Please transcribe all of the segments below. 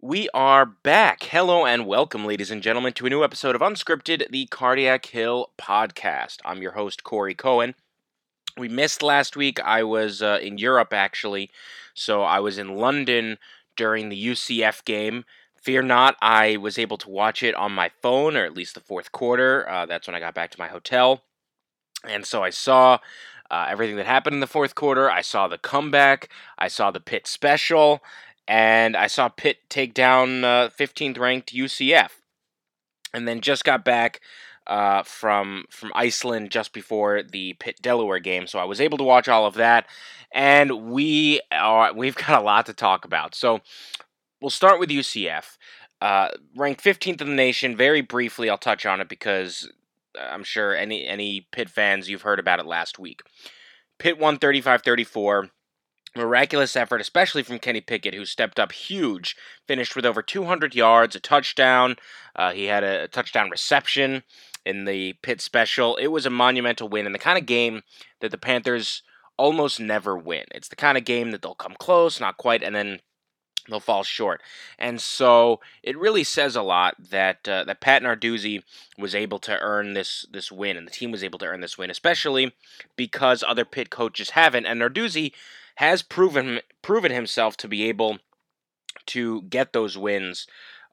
We are back. Hello and welcome, ladies and gentlemen, to a new episode of Unscripted, the Cardiac Hill podcast. I'm your host, Corey Cohen. We missed last week. I was uh, in Europe, actually. So I was in London during the UCF game. Fear not, I was able to watch it on my phone, or at least the fourth quarter. Uh, that's when I got back to my hotel. And so I saw uh, everything that happened in the fourth quarter. I saw the comeback. I saw the Pitt special and I saw Pitt take down uh, 15th ranked UCF, and then just got back uh, from from Iceland just before the Pitt Delaware game, so I was able to watch all of that, and we are we've got a lot to talk about. So we'll start with UCF, uh, ranked 15th in the nation. Very briefly, I'll touch on it because I'm sure any any Pitt fans you've heard about it last week. Pitt won 35-34 miraculous effort, especially from Kenny Pickett, who stepped up huge, finished with over 200 yards, a touchdown. Uh, he had a, a touchdown reception in the Pitt special. It was a monumental win and the kind of game that the Panthers almost never win. It's the kind of game that they'll come close, not quite, and then they'll fall short. And so it really says a lot that uh, that Pat Narduzzi was able to earn this this win, and the team was able to earn this win, especially because other Pitt coaches haven't. And Narduzzi has proven proven himself to be able to get those wins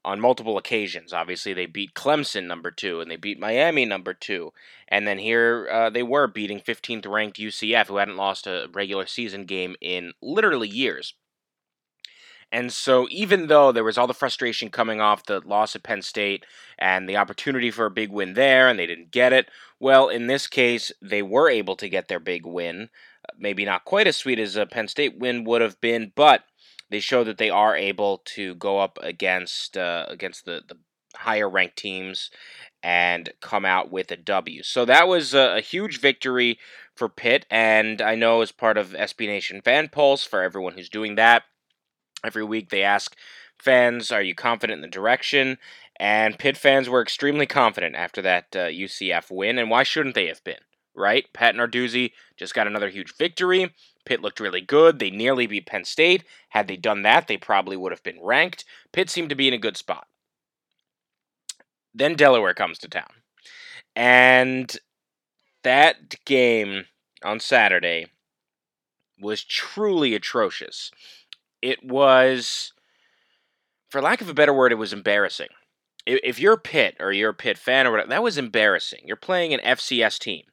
on multiple occasions. Obviously, they beat Clemson number two, and they beat Miami number two, and then here uh, they were beating 15th ranked UCF, who hadn't lost a regular season game in literally years. And so, even though there was all the frustration coming off the loss at Penn State and the opportunity for a big win there, and they didn't get it, well, in this case, they were able to get their big win. Uh, Maybe not quite as sweet as a Penn State win would have been, but they show that they are able to go up against uh, against the, the higher ranked teams and come out with a W. So that was a, a huge victory for Pitt, and I know as part of SB Nation Fan Pulse, for everyone who's doing that, every week they ask fans, "Are you confident in the direction?" And Pitt fans were extremely confident after that uh, UCF win, and why shouldn't they have been? Right? Pat Narduzzi just got another huge victory. Pitt looked really good. They nearly beat Penn State. Had they done that, they probably would have been ranked. Pitt seemed to be in a good spot. Then Delaware comes to town. And that game on Saturday was truly atrocious. It was, for lack of a better word, it was embarrassing. If you're Pitt or you're a Pitt fan or whatever, that was embarrassing. You're playing an FCS team.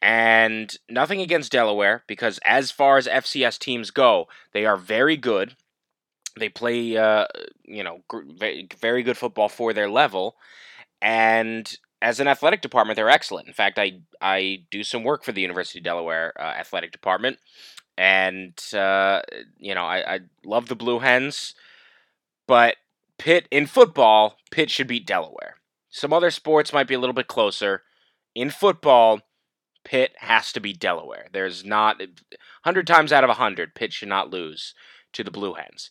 And nothing against Delaware, because as far as FCS teams go, they are very good. They play, uh, you know, very good football for their level. And as an athletic department, they're excellent. In fact, I I do some work for the University of Delaware uh, athletic department, and uh, you know I, I love the Blue Hens, but Pitt in football, Pitt should beat Delaware. Some other sports might be a little bit closer. In football, Pitt has to be Delaware. There's not hundred times out of hundred, Pitt should not lose to the Blue Hens,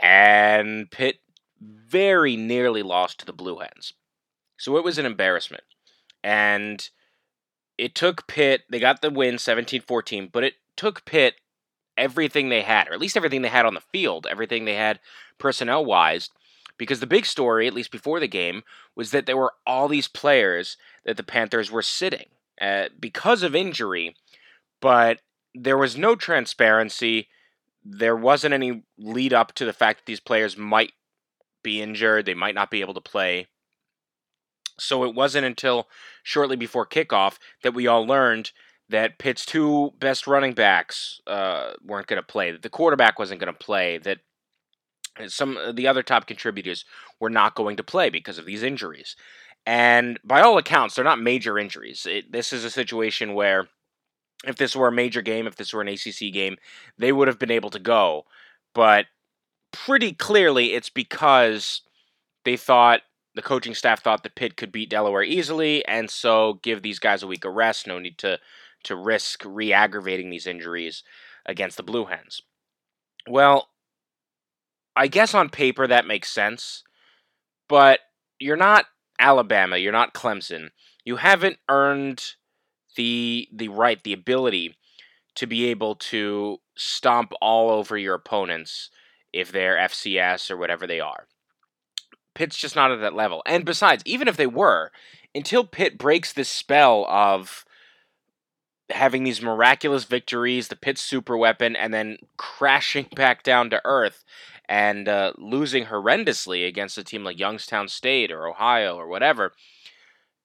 and Pitt very nearly lost to the Blue Hens. So it was an embarrassment. And it took Pitt, they got the win 17 14, but it took Pitt everything they had, or at least everything they had on the field, everything they had personnel wise. Because the big story, at least before the game, was that there were all these players that the Panthers were sitting uh, because of injury, but there was no transparency. There wasn't any lead up to the fact that these players might be injured, they might not be able to play. So it wasn't until shortly before kickoff that we all learned that Pitt's two best running backs uh, weren't going to play, that the quarterback wasn't going to play, that some of the other top contributors were not going to play because of these injuries. And by all accounts, they're not major injuries. It, this is a situation where if this were a major game, if this were an ACC game, they would have been able to go. But pretty clearly it's because they thought the coaching staff thought that Pitt could beat Delaware easily, and so give these guys a week of rest. No need to to risk re-aggravating these injuries against the Blue Hens. Well, I guess on paper that makes sense, but you're not Alabama, you're not Clemson. You haven't earned the the right, the ability to be able to stomp all over your opponents if they're FCS or whatever they are. Pitt's just not at that level. And besides, even if they were, until Pitt breaks this spell of having these miraculous victories, the Pitt super weapon, and then crashing back down to earth and uh, losing horrendously against a team like Youngstown State or Ohio or whatever,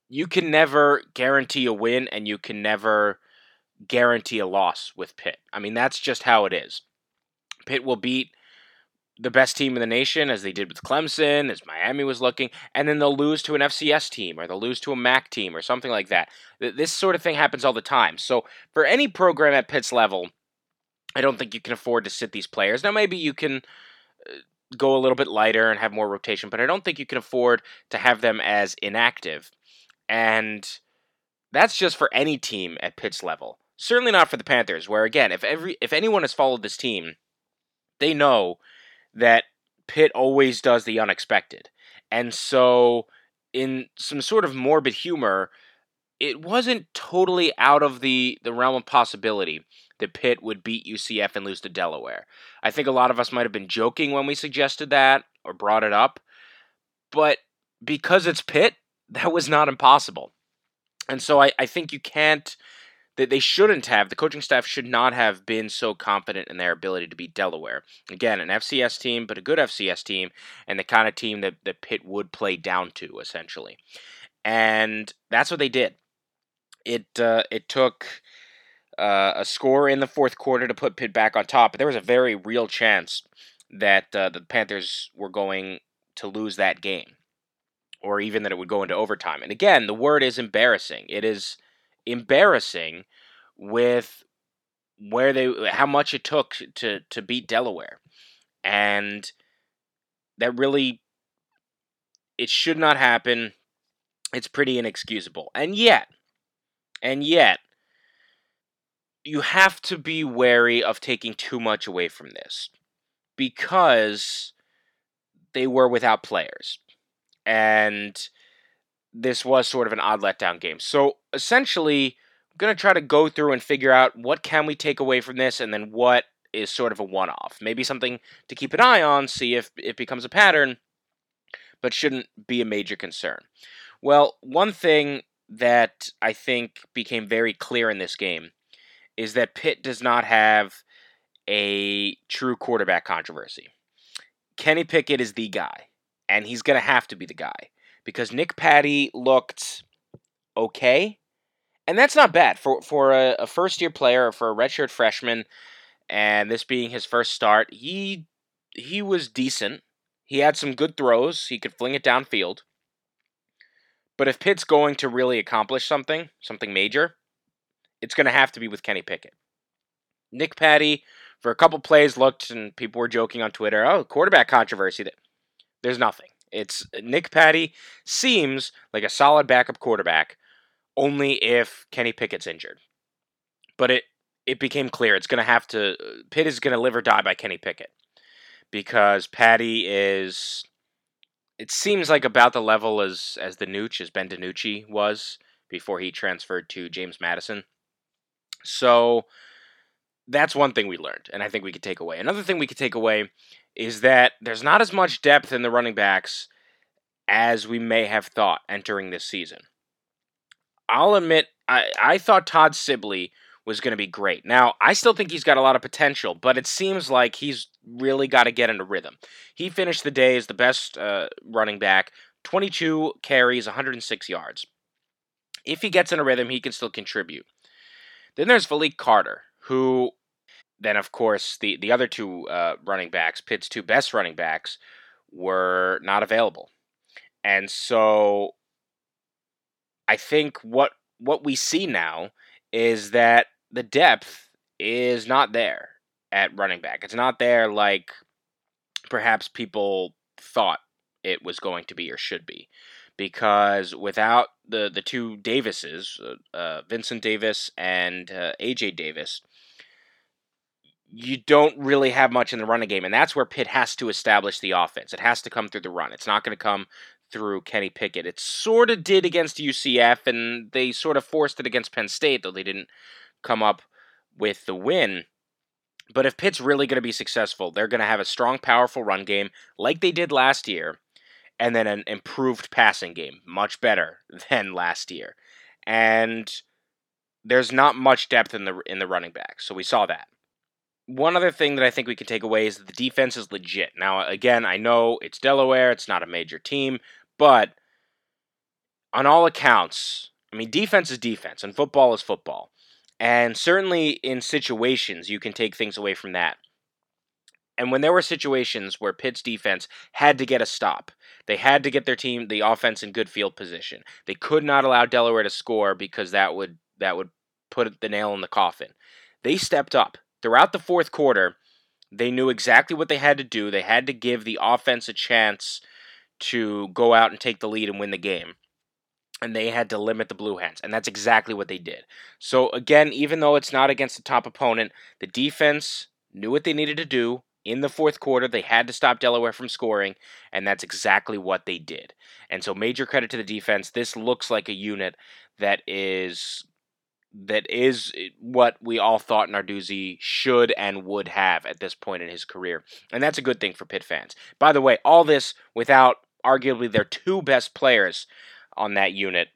you can never guarantee a win and you can never guarantee a loss with Pitt. I mean, that's just how it is. Pitt will beat the best team in the nation, as they did with Clemson, as Miami was looking, and then they'll lose to an FCS team or they'll lose to a MAC team or something like that. This sort of thing happens all the time. So, for any program at Pitt's level, I don't think you can afford to sit these players. Now, maybe you can go a little bit lighter and have more rotation, but I don't think you can afford to have them as inactive. And that's just for any team at Pitt's level. Certainly not for the Panthers, where again, if every if anyone has followed this team, they know that Pitt always does the unexpected. And so, in some sort of morbid humor, it wasn't totally out of the, the realm of possibility that Pitt would beat UCF and lose to Delaware. I think a lot of us might have been joking when we suggested that or brought it up, but because it's Pitt, that was not impossible. And so I, I think you can't that they shouldn't have, the coaching staff should not have been so confident in their ability to beat Delaware. Again, an FCS team, but a good FCS team, and the kind of team that, that Pitt would play down to, essentially. And that's what they did. It, uh, it took uh, a score in the fourth quarter to put Pitt back on top, but there was a very real chance that uh, the Panthers were going to lose that game, or even that it would go into overtime. And again, the word is embarrassing. It is embarrassing with where they how much it took to to beat Delaware. And that really it should not happen. It's pretty inexcusable. And yet, and yet you have to be wary of taking too much away from this because they were without players. And this was sort of an odd letdown game. So essentially, I'm going to try to go through and figure out what can we take away from this and then what is sort of a one-off. Maybe something to keep an eye on, see if it becomes a pattern, but shouldn't be a major concern. Well, one thing that I think became very clear in this game is that Pitt does not have a true quarterback controversy. Kenny Pickett is the guy, and he's going to have to be the guy because Nick Patti looked okay, and that's not bad for for a, a first year player or for a redshirt freshman, and this being his first start. He he was decent. He had some good throws. He could fling it downfield. But if Pitt's going to really accomplish something, something major, it's going to have to be with Kenny Pickett. Nick Patti, for a couple plays, looked and people were joking on Twitter, oh, quarterback controversy. There's nothing. It's uh, Nick Patti seems like a solid backup quarterback, only if Kenny Pickett's injured. But it it became clear it's going to have to uh, Pitt is going to live or die by Kenny Pickett because Patti is. It seems like about the level as as the Nooch as Ben DiNucci was before he transferred to James Madison. So that's one thing we learned, and I think we could take away. Another thing we could take away is that there's not as much depth in the running backs as we may have thought entering this season. I'll admit, I, I thought Todd Sibley was going to be great. Now, I still think he's got a lot of potential, but it seems like he's really got to get into rhythm. He finished the day as the best uh, running back, 22 carries, 106 yards. If he gets in a rhythm, he can still contribute. Then there's V'Lique Carter, who then of course the the other two uh, running backs, Pitt's two best running backs, were not available, and so I think what what we see now is that the depth is not there at running back. It's not there like perhaps people thought it was going to be or should be. Because without the, the two Davises, uh, uh, Vincent Davis and uh, AJ Davis, you don't really have much in the running game. And that's where Pitt has to establish the offense. It has to come through the run. It's not going to come through Kenny Pickett. It sort of did against UCF, and they sort of forced it against Penn State, though they didn't come up with the win. But if Pitt's really going to be successful, they're going to have a strong, powerful run game like they did last year, and then an improved passing game, much better than last year. And there's not much depth in the in the running back, so we saw that. One other thing that I think we can take away is that the defense is legit. Now, again, I know it's Delaware, it's not a major team, but on all accounts, I mean, defense is defense, and football is football. And certainly in situations, you can take things away from that. And when there were situations where Pitt's defense had to get a stop, they had to get their team, the offense, in good field position. They could not allow Delaware to score because that would that would put the nail in the coffin. They stepped up throughout the fourth quarter. They knew exactly what they had to do. They had to give the offense a chance to go out and take the lead and win the game. And they had to limit the Blue Hens. And that's exactly what they did. So, again, even though it's not against the top opponent, the defense knew what they needed to do in the fourth quarter. They had to stop Delaware from scoring, and that's exactly what they did. And so, major credit to the defense. This looks like a unit that is that is eh, what we all thought Narduzzi should and would have at this point in his career. And that's a good thing for Pitt fans. By the way, all this without arguably their two best players on that unit.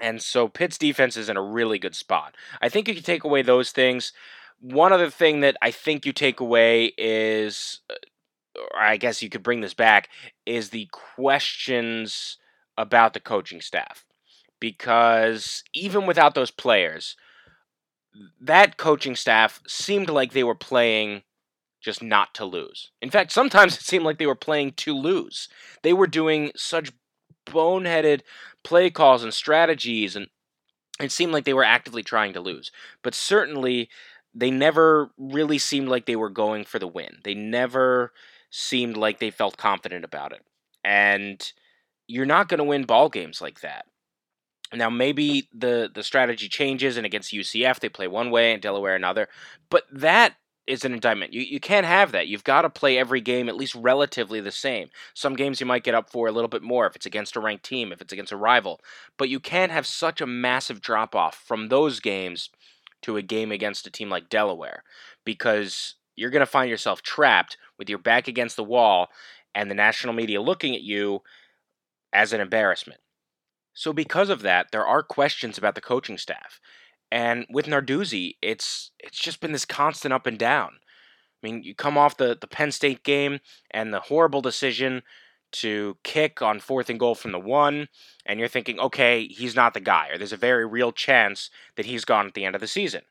And so Pitt's defense is in a really good spot. I think you can take away those things. One other thing that I think you take away is, uh, or I guess you could bring this back, is the questions about the coaching staff. Because even without those players, that coaching staff seemed like they were playing just not to lose. In fact, sometimes it seemed like they were playing to lose. They were doing such boneheaded play calls and strategies, and it seemed like they were actively trying to lose. But certainly, they never really seemed like they were going for the win. They never seemed like they felt confident about it. And you're not going to win ball games like that. Now maybe the the strategy changes and against UCF they play one way and Delaware another, but that is an indictment. You you can't have that. You've got to play every game at least relatively the same. Some games you might get up for a little bit more if it's against a ranked team, if it's against a rival, but you can't have such a massive drop off from those games to a game against a team like Delaware because you're going to find yourself trapped with your back against the wall and the national media looking at you as an embarrassment. So because of that, there are questions about the coaching staff. And with Narduzzi, it's it's just been this constant up and down. I mean, you come off the, the Penn State game and the horrible decision to kick on fourth and goal from the one, and you're thinking, okay, he's not the guy, or there's a very real chance that he's gone at the end of the season.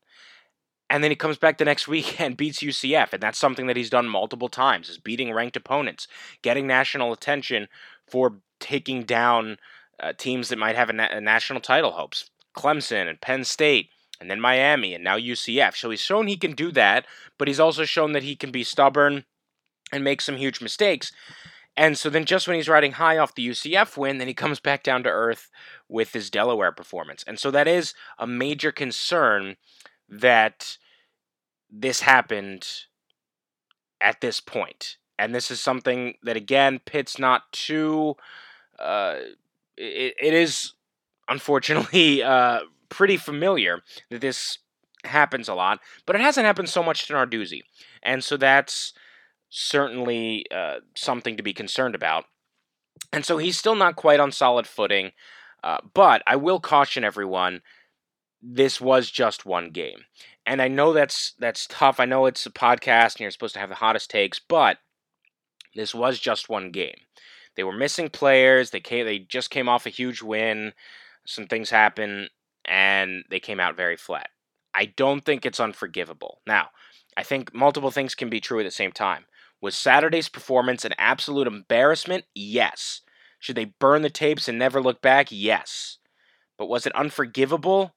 And then he comes back the next week and beats UCF, and that's something that he's done multiple times, is beating ranked opponents, getting national attention for taking down uh, teams that might have a, na- a national title hopes Clemson and Penn State, and then Miami, and now UCF. So he's shown he can do that, but he's also shown that he can be stubborn and make some huge mistakes. And so then, just when he's riding high off the UCF win, then he comes back down to earth with his Delaware performance. And so that is a major concern that this happened at this point. And this is something that, again, Pitt's not too. Uh, it, it is unfortunately uh, pretty familiar that this happens a lot, but it hasn't happened so much to Narduzzi, and so that's certainly uh, something to be concerned about. And so he's still not quite on solid footing, uh, but I will caution everyone: this was just one game, and I know that's that's tough. I know it's a podcast and you're supposed to have the hottest takes, but this was just one game. They were missing players. They came. They just came off a huge win. Some things happen, and they came out very flat. I don't think it's unforgivable. Now, I think multiple things can be true at the same time. Was Saturday's performance an absolute embarrassment? Yes. Should they burn the tapes and never look back? Yes. But was it unforgivable?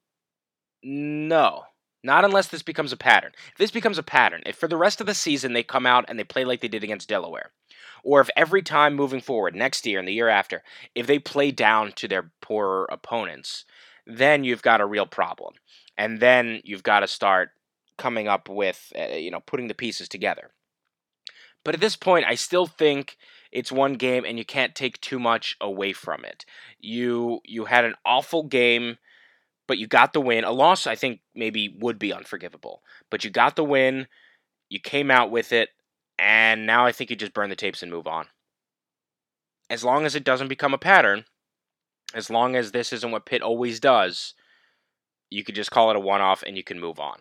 No. Not unless this becomes a pattern. If this becomes a pattern, if for the rest of the season they come out and they play like they did against Delaware, or if every time moving forward, next year and the year after, if they play down to their poorer opponents, then you've got a real problem. And then you've got to start coming up with, uh, you know, putting the pieces together. But at this point, I still think it's one game and you can't take too much away from it. You you had an awful game but you got the win. A loss, I think, maybe would be unforgivable, but you got the win. You came out with it, and now I think you just burn the tapes and move on. As long as it doesn't become a pattern, as long as this isn't what Pitt always does, you could just call it a one off and you can move on.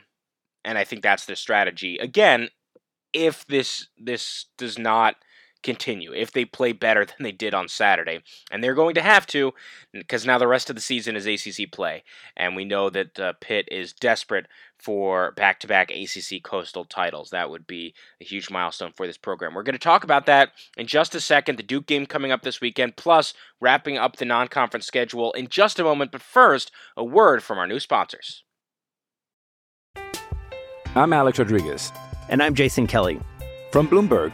And I think that's the strategy. Again, if this this does not continue if they play better than they did on Saturday. And they're going to have to because now the rest of the season is ACC play. And we know that uh, Pitt is desperate for back to back ACC coastal titles. That would be a huge milestone for this program. We're going to talk about that in just a second. The Duke game coming up this weekend, plus wrapping up the non conference schedule in just a moment. But first, a word from our new sponsors. I'm Alex Rodriguez. And I'm Jason Kelly. From Bloomberg,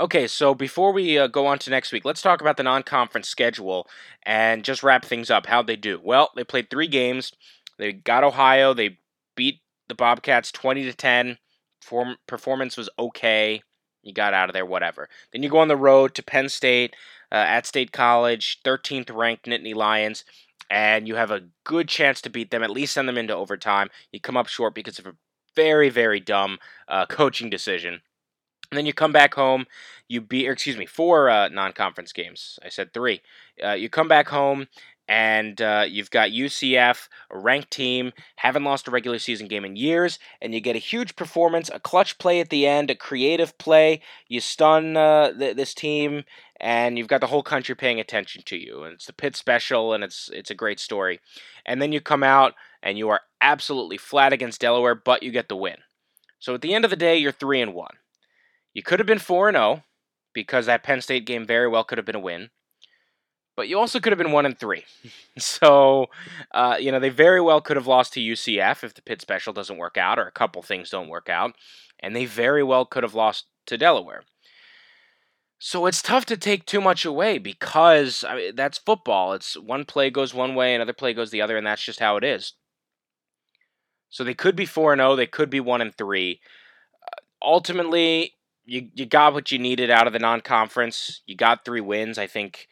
Okay, so before we uh, go on to next week, let's talk about the non-conference schedule and just wrap things up. How'd they do? Well, they played three games. They got Ohio. They beat the Bobcats twenty to ten. Form- performance was okay. You got out of there, whatever. Then you go on the road to Penn State uh, at State College, 13th ranked Nittany Lions, and you have a good chance to beat them. At least send them into overtime. You come up short because of a very, very dumb uh, coaching decision. And then you come back home, you beat, or excuse me, four uh, non-conference games. I said three. Uh, you come back home, and uh, you've got UCF, a ranked team, haven't lost a regular season game in years, and you get a huge performance, a clutch play at the end, a creative play. You stun uh, th- this team, and you've got the whole country paying attention to you. And it's the Pitt special, and it's it's a great story. And then you come out, and you are absolutely flat against Delaware, but you get the win. So at the end of the day, you're three and one. You could have been 4 and 0 because that Penn State game very well could have been a win. But you also could have been 1 and 3. so, uh, you know, they very well could have lost to UCF if the Pitt special doesn't work out or a couple things don't work out. And they very well could have lost to Delaware. So it's tough to take too much away because I mean, that's football. It's one play goes one way, another play goes the other, and that's just how it is. So they could be 4 and 0, they could be 1 and 3. Uh, ultimately, you you got what you needed out of the non-conference. You got three wins. I think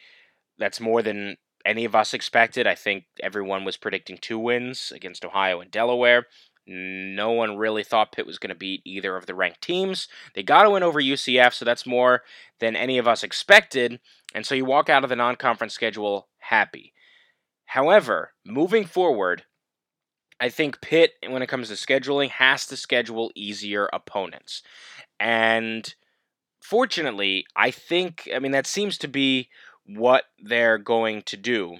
that's more than any of us expected. I think everyone was predicting two wins against Ohio and Delaware. No one really thought Pitt was going to beat either of the ranked teams. They got to win over UCF, so that's more than any of us expected. And so you walk out of the non-conference schedule happy. However, moving forward, I think Pitt, when it comes to scheduling, has to schedule easier opponents. And fortunately, I think, I mean, that seems to be what they're going to do,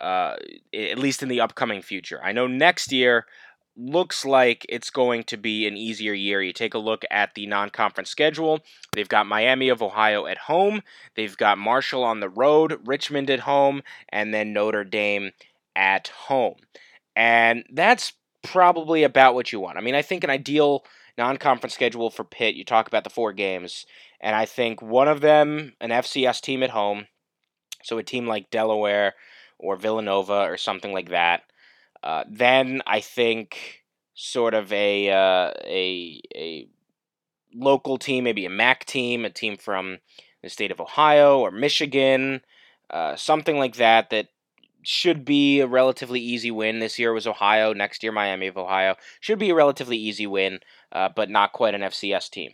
uh, at least in the upcoming future. I know next year looks like it's going to be an easier year. You take a look at the non conference schedule. They've got Miami of Ohio at home, they've got Marshall on the road, Richmond at home, and then Notre Dame at home. And that's probably about what you want. I mean, I think an ideal non-conference schedule for Pitt, you talk about the four games, and I think one of them an FCS team at home, so a team like Delaware or Villanova or something like that. Uh, then I think sort of a uh, a a local team, maybe a MAC team, a team from the state of Ohio or Michigan, uh, something like that that should be a relatively easy win. This year was Ohio. Next year, Miami of Ohio. Should be a relatively easy win, uh, but not quite an FCS team.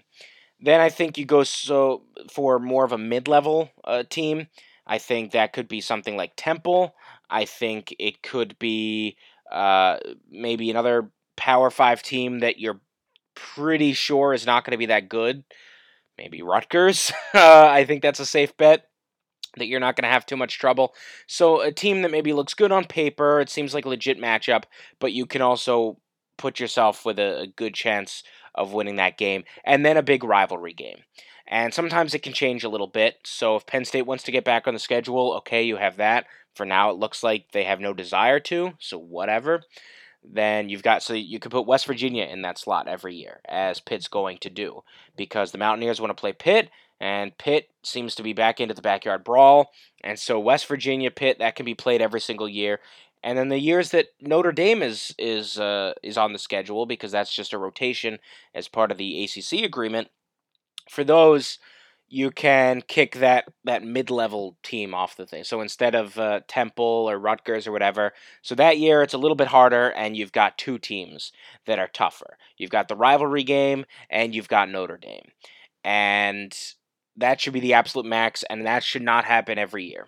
Then I think you go so for more of a mid-level uh, team. I think that could be something like Temple. I think it could be uh, maybe another Power Five team that you're pretty sure is not going to be that good. Maybe Rutgers. I think that's a safe bet that you're not going to have too much trouble. So a team that maybe looks good on paper, it seems like a legit matchup, but you can also put yourself with a, a good chance of winning that game, and then a big rivalry game. And sometimes it can change a little bit. So if Penn State wants to get back on the schedule, okay, you have that. For now, it looks like they have no desire to, so whatever. Then you've got, so you could put West Virginia in that slot every year, as Pitt's going to do, because the Mountaineers want to play Pitt, and Pitt seems to be back into the backyard brawl. And so West Virginia, Pitt, that can be played every single year. And then the years that Notre Dame is is uh, is on the schedule because that's just a rotation as part of the ACC agreement. For those, you can kick that that mid level team off the thing. So instead of uh, Temple or Rutgers or whatever, so that year it's a little bit harder, and you've got two teams that are tougher. You've got the rivalry game, and you've got Notre Dame, and that should be the absolute max, and that should not happen every year.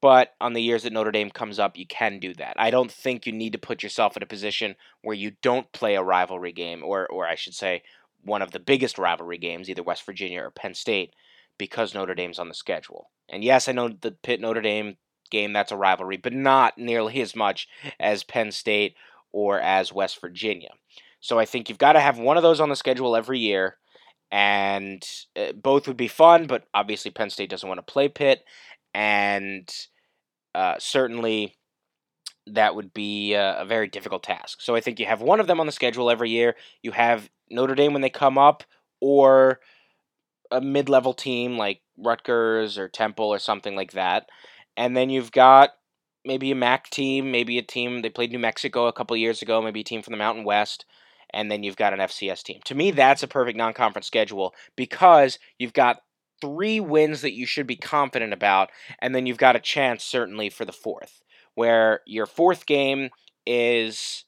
But on the years that Notre Dame comes up, you can do that. I don't think you need to put yourself in a position where you don't play a rivalry game, or, or I should say, one of the biggest rivalry games, either West Virginia or Penn State, because Notre Dame's on the schedule. And yes, I know the Pitt Notre Dame game, that's a rivalry, but not nearly as much as Penn State or as West Virginia. So I think you've got to have one of those on the schedule every year and uh, both would be fun. But obviously, Penn State doesn't want to play Pitt, and uh, certainly that would be a, very difficult task. So I think you have one of them on the schedule every year. You have Notre Dame when they come up, or a mid-level team like Rutgers or Temple or something like that, and then you've got maybe a MAC team, maybe a team they played New Mexico a couple years ago, maybe a team from the Mountain West and then you've got an FCS team. To me, that's a perfect non conference schedule because you've got three wins that you should be confident about, and then you've got a chance, certainly, for the fourth, where your fourth game is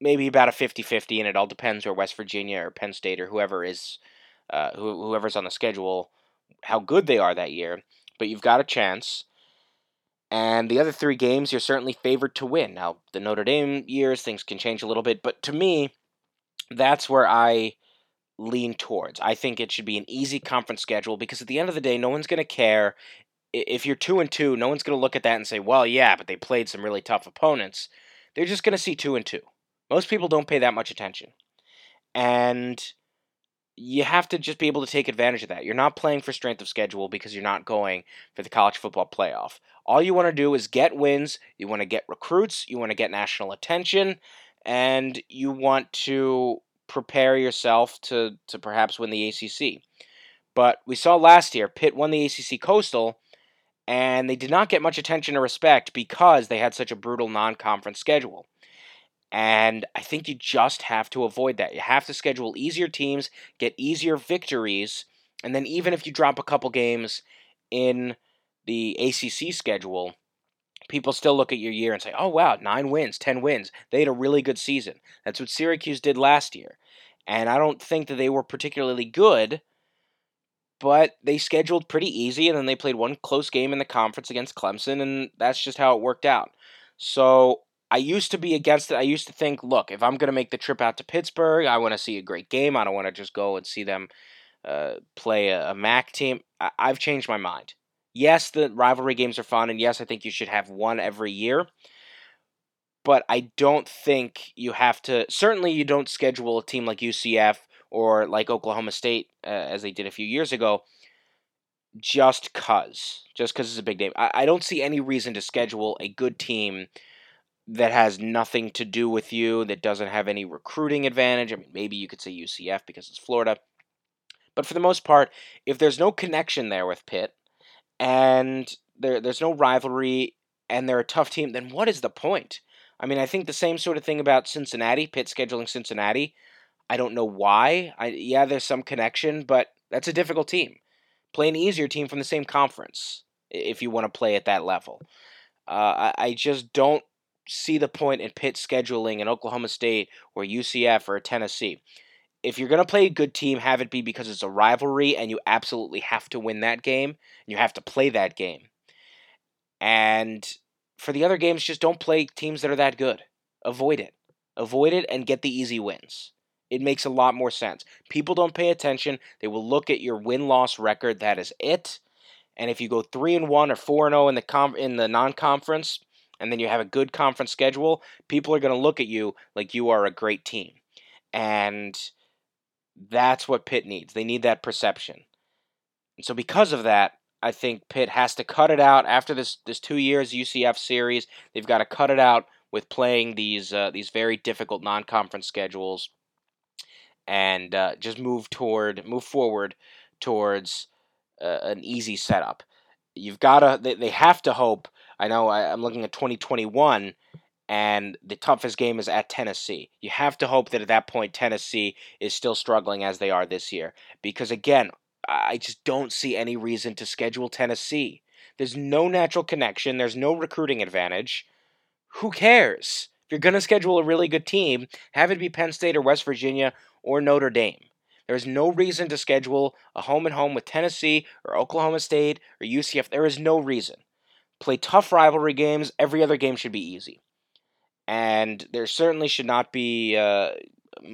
maybe about a 50 50, and it all depends where West Virginia or Penn State or whoever is, uh, whoever's on the schedule, how good they are that year. But you've got a chance. And the other three games, you're certainly favored to win. Now, the Notre Dame years, things can change a little bit, but to me, that's where I lean towards. I think it should be an easy conference schedule because at the end of the day, no one's going to care if you're two and two. No one's going to look at that and say, "Well, yeah, but they played some really tough opponents." They're just going to see two and two. Most people don't pay that much attention, and you have to just be able to take advantage of that. You're not playing for strength of schedule because you're not going for the college football playoff. All you want to do is get wins. You want to get recruits. You want to get national attention and you want to prepare yourself to, to perhaps win the ACC. But we saw last year, Pitt won the ACC Coastal, and they did not get much attention or respect because they had such a brutal non conference schedule. And I think you just have to avoid that. You have to schedule easier teams, get easier victories, and then even if you drop a couple games in the ACC schedule, people still look at your year and say, oh, wow, nine wins, 10 wins. They had a really good season. That's what Syracuse did last year. And I don't think that they were particularly good, but they scheduled pretty easy, and then they played one close game in the conference against Clemson, and that's just how it worked out. So I used to be against it. I used to think, look, if I'm going to make the trip out to Pittsburgh, I want to see a great game. I don't want to just go and see them uh, play a, a MAC team. I- I've changed my mind yes, the rivalry games are fun, and yes, I think you should have one every year. But I don't think you have to. Certainly, you don't schedule a team like UCF or like Oklahoma State, uh, as they did a few years ago, just cause, just cause it's a big name. I, I don't see any reason to schedule a good team that has nothing to do with you, that doesn't have any recruiting advantage. I mean, maybe you could say UCF because it's Florida. But for the most part, if there's no connection there with Pitt, and there there's no rivalry and they're a tough team, then what is the point? I mean, I think the same sort of thing about Cincinnati, Pitt scheduling Cincinnati. I don't know why. I yeah, there's some connection, but that's a difficult team. Play an easier team from the same conference if you want to play at that level. Uh, I, I just don't see the point in Pitt scheduling an Oklahoma State or UCF or Tennessee if you're going to play a good team, have it be because it's a rivalry and you absolutely have to win that game and you have to play that game. And for the other games, just don't play teams that are that good. Avoid it. Avoid it and get the easy wins. it makes a lot more sense. People don't pay attention. They will look at your win-loss record. That is it. And if you go 3 and 1 or 4 and 0 in the com- in the non-conference and then you have a good conference schedule, people are going to look at you like you are a great team. And that's what Pitt needs. They need that perception. And so because of that, I think Pitt has to cut it out after this this 2 years UCF series. They've got to cut it out with playing these uh, these very difficult non-conference schedules and uh, just move toward move forward towards uh, an easy setup. You've got to they, they have to hope. I know I, I'm looking at 2021 and the toughest game is at Tennessee. You have to hope that at that point Tennessee is still struggling as they are this year because again, I just don't see any reason to schedule Tennessee. There's no natural connection, there's no recruiting advantage. Who cares? If you're going to schedule a really good team, have it be Penn State or West Virginia or Notre Dame. There is no reason to schedule a home and home with Tennessee or Oklahoma State or UCF. There is no reason. Play tough rivalry games. Every other game should be easy. And there certainly should not be uh,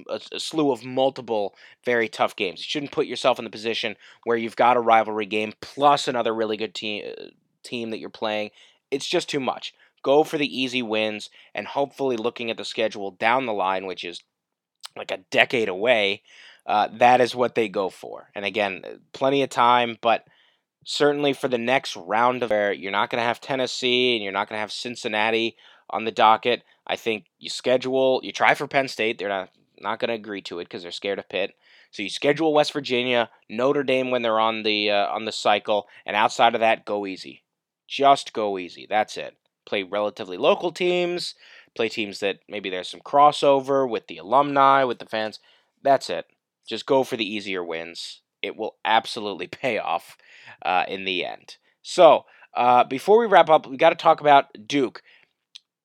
a, a, slew of multiple very tough games. You shouldn't put yourself in the position where you've got a rivalry game plus another really good team uh, team that you're playing. It's just too much. Go for the easy wins and hopefully looking at the schedule down the line, which is like a decade away, uh, that is what they go for. And again, plenty of time, but certainly for the next round of where you're not going to have Tennessee and you're not going to have Cincinnati on the docket. I think you schedule, you try for Penn State. They're not not going to agree to it because they're scared of Pitt. So you schedule West Virginia, Notre Dame when they're on the uh, on the cycle, and outside of that, go easy. Just go easy. That's it. Play relatively local teams play teams that maybe there's some crossover with the alumni, with the fans. That's it. Just go for the easier wins. It will absolutely pay off uh, in the end. So, uh, before we wrap up, we got to talk about Duke.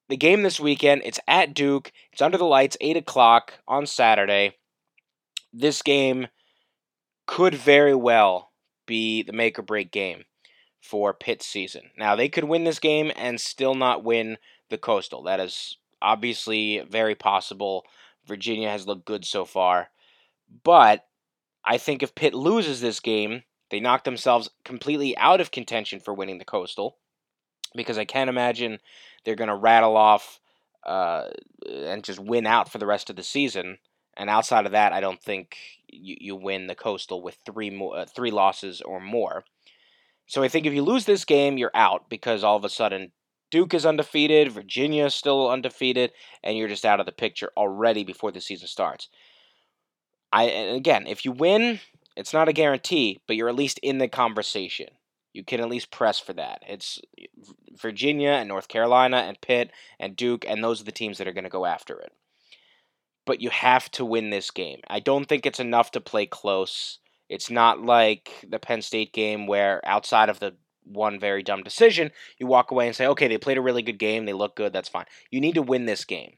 The game this weekend, it's at Duke. It's under the lights, 8 o'clock on Saturday. This game could very well be the make or break game for Pitt's season. Now, they could win this game and still not win the Coastal. That is obviously very possible. Virginia has looked good so far. But I think if Pitt loses this game, they knock themselves completely out of contention for winning the Coastal. Because I can't imagine they're going to rattle off uh, and just win out for the rest of the season. And outside of that, I don't think you, you win the Coastal with three more, uh, three losses or more. So I think if you lose this game, you're out because all of a sudden Duke is undefeated, Virginia is still undefeated, and you're just out of the picture already before the season starts. I again, if you win, it's not a guarantee, but you're at least in the conversation. You can at least press for that. It's Virginia and North Carolina and Pitt and Duke, and those are the teams that are going to go after it. But you have to win this game. I don't think it's enough to play close. It's not like the Penn State game where outside of the one very dumb decision, you walk away and say, okay, they played a really good game, they look good, that's fine. You need to win this game.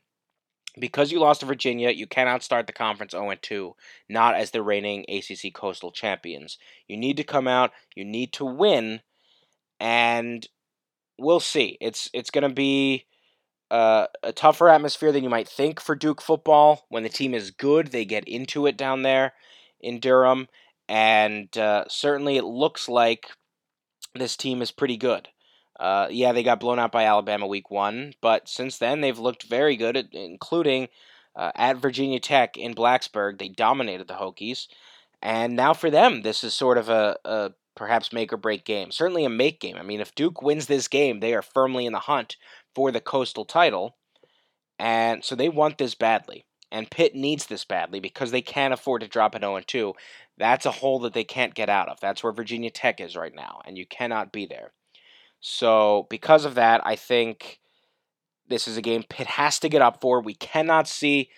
Because you lost to Virginia, you cannot start the conference 0 2, not as the reigning ACC Coastal champions. You need to come out, you need to win, and we'll see. It's it's going to be uh, a tougher atmosphere than you might think for Duke football. When the team is good, they get into it down there in Durham, and uh, certainly it looks like this team is pretty good. Uh, yeah, they got blown out by Alabama week one, but since then they've looked very good, including uh, at Virginia Tech in Blacksburg. They dominated the Hokies. And now for them, this is sort of a, a perhaps make or break game. Certainly a make game. I mean, if Duke wins this game, they are firmly in the hunt for the Coastal title. And so they want this badly. And Pitt needs this badly because they can't afford to drop an 0 2. That's a hole that they can't get out of. That's where Virginia Tech is right now, and you cannot be there. So, because of that, I think this is a game Pitt has to get up for. We cannot see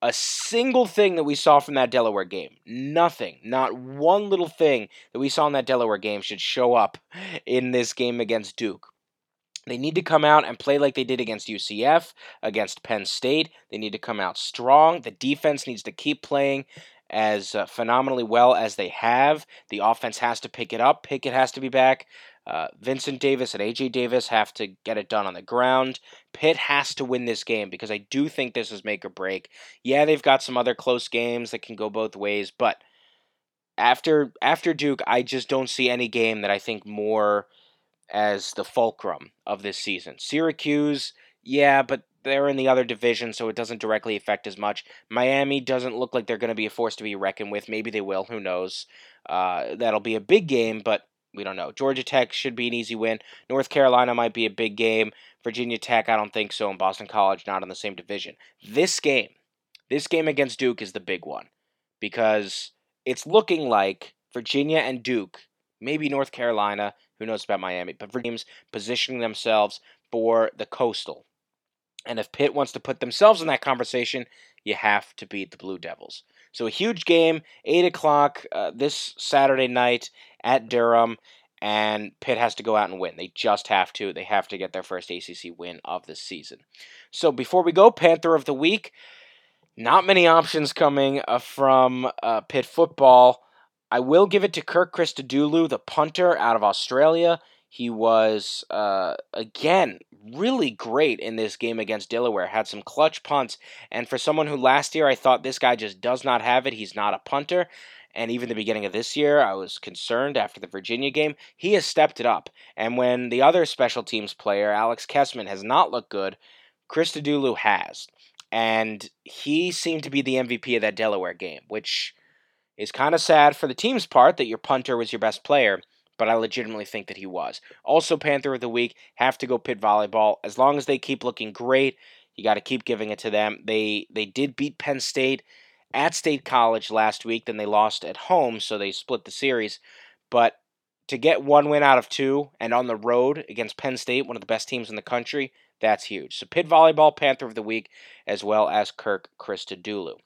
a single thing that we saw from that Delaware game. Nothing. Not one little thing that we saw in that Delaware game should show up in this game against Duke. They need to come out and play like they did against UCF, against Penn State. They need to come out strong. The defense needs to keep playing as uh, phenomenally well as they have. The offense has to pick it up. Pickett has to be back. Uh, Vincent Davis and AJ Davis have to get it done on the ground. Pitt has to win this game because I do think this is make or break. Yeah, they've got some other close games that can go both ways, but after after Duke, I just don't see any game that I think more as the fulcrum of this season. Syracuse, yeah, but they're in the other division, so it doesn't directly affect as much. Miami doesn't look like they're going to be a force to be reckoned with. Maybe they will. Who knows? Uh, that'll be a big game, but we don't know. Georgia Tech should be an easy win. North Carolina might be a big game. Virginia Tech, I don't think so. And Boston College, not in the same division. This game, this game against Duke is the big one because it's looking like Virginia and Duke, maybe North Carolina, who knows about Miami, but teams positioning themselves for the Coastal. And if Pitt wants to put themselves in that conversation, you have to beat the Blue Devils. So a huge game, 8 o'clock uh, this Saturday night at Durham, and Pitt has to go out and win. They just have to. They have to get their first ACC win of the season. So before we go, Panther of the Week. Not many options coming uh, from uh, Pitt football. I will give it to Kirk Christodoulou, the punter out of Australia. He was, uh, again, really great in this game against Delaware. Had some clutch punts. And for someone who last year I thought this guy just does not have it, he's not a punter. And even the beginning of this year, I was concerned after the Virginia game. He has stepped it up. And when the other special teams player, Alex Kessman, has not looked good, Christodoulou has. And he seemed to be the MVP of that Delaware game, which is kind of sad for the team's part that your punter was your best player but I legitimately think that he was. Also, Panther of the Week, have to go Pitt Volleyball. As long as they keep looking great, you got to keep giving it to them. They they did beat Penn State at State College last week, then they lost at home, so they split the series. But to get one win out of two and on the road against Penn State, one of the best teams in the country, that's huge. So Pitt Volleyball, Panther of the Week, as well as Kirk Christodoulou.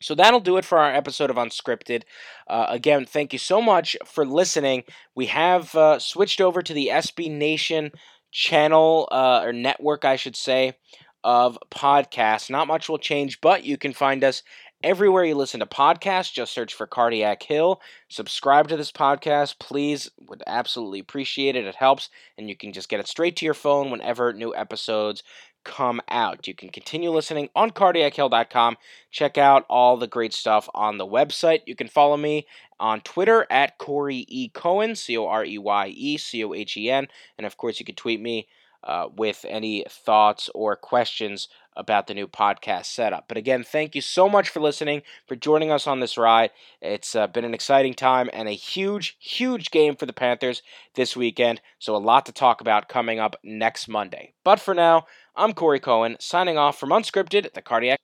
So that'll do it for our episode of Unscripted. Uh, again, thank you so much for listening. We have uh, switched over to the SB Nation channel, uh, or network, I should say, of podcasts. Not much will change, but you can find us everywhere you listen to podcasts. Just search for Cardiac Hill. Subscribe to this podcast, please. Would absolutely appreciate it. It helps, and you can just get it straight to your phone whenever new episodes come out. You can continue listening on cardiachill.com. Check out all the great stuff on the website. You can follow me on Twitter at Corey E. Cohen, C O R E Y E C O H E N. And of course, you can tweet me uh, with any thoughts or questions about the new podcast setup. But again, thank you so much for listening, for joining us on this ride. It's uh, been an exciting time and a huge, huge game for the Panthers this weekend. So, a lot to talk about coming up next Monday. But for now, I'm Corey Cohen, signing off from Unscripted, the Cardiac.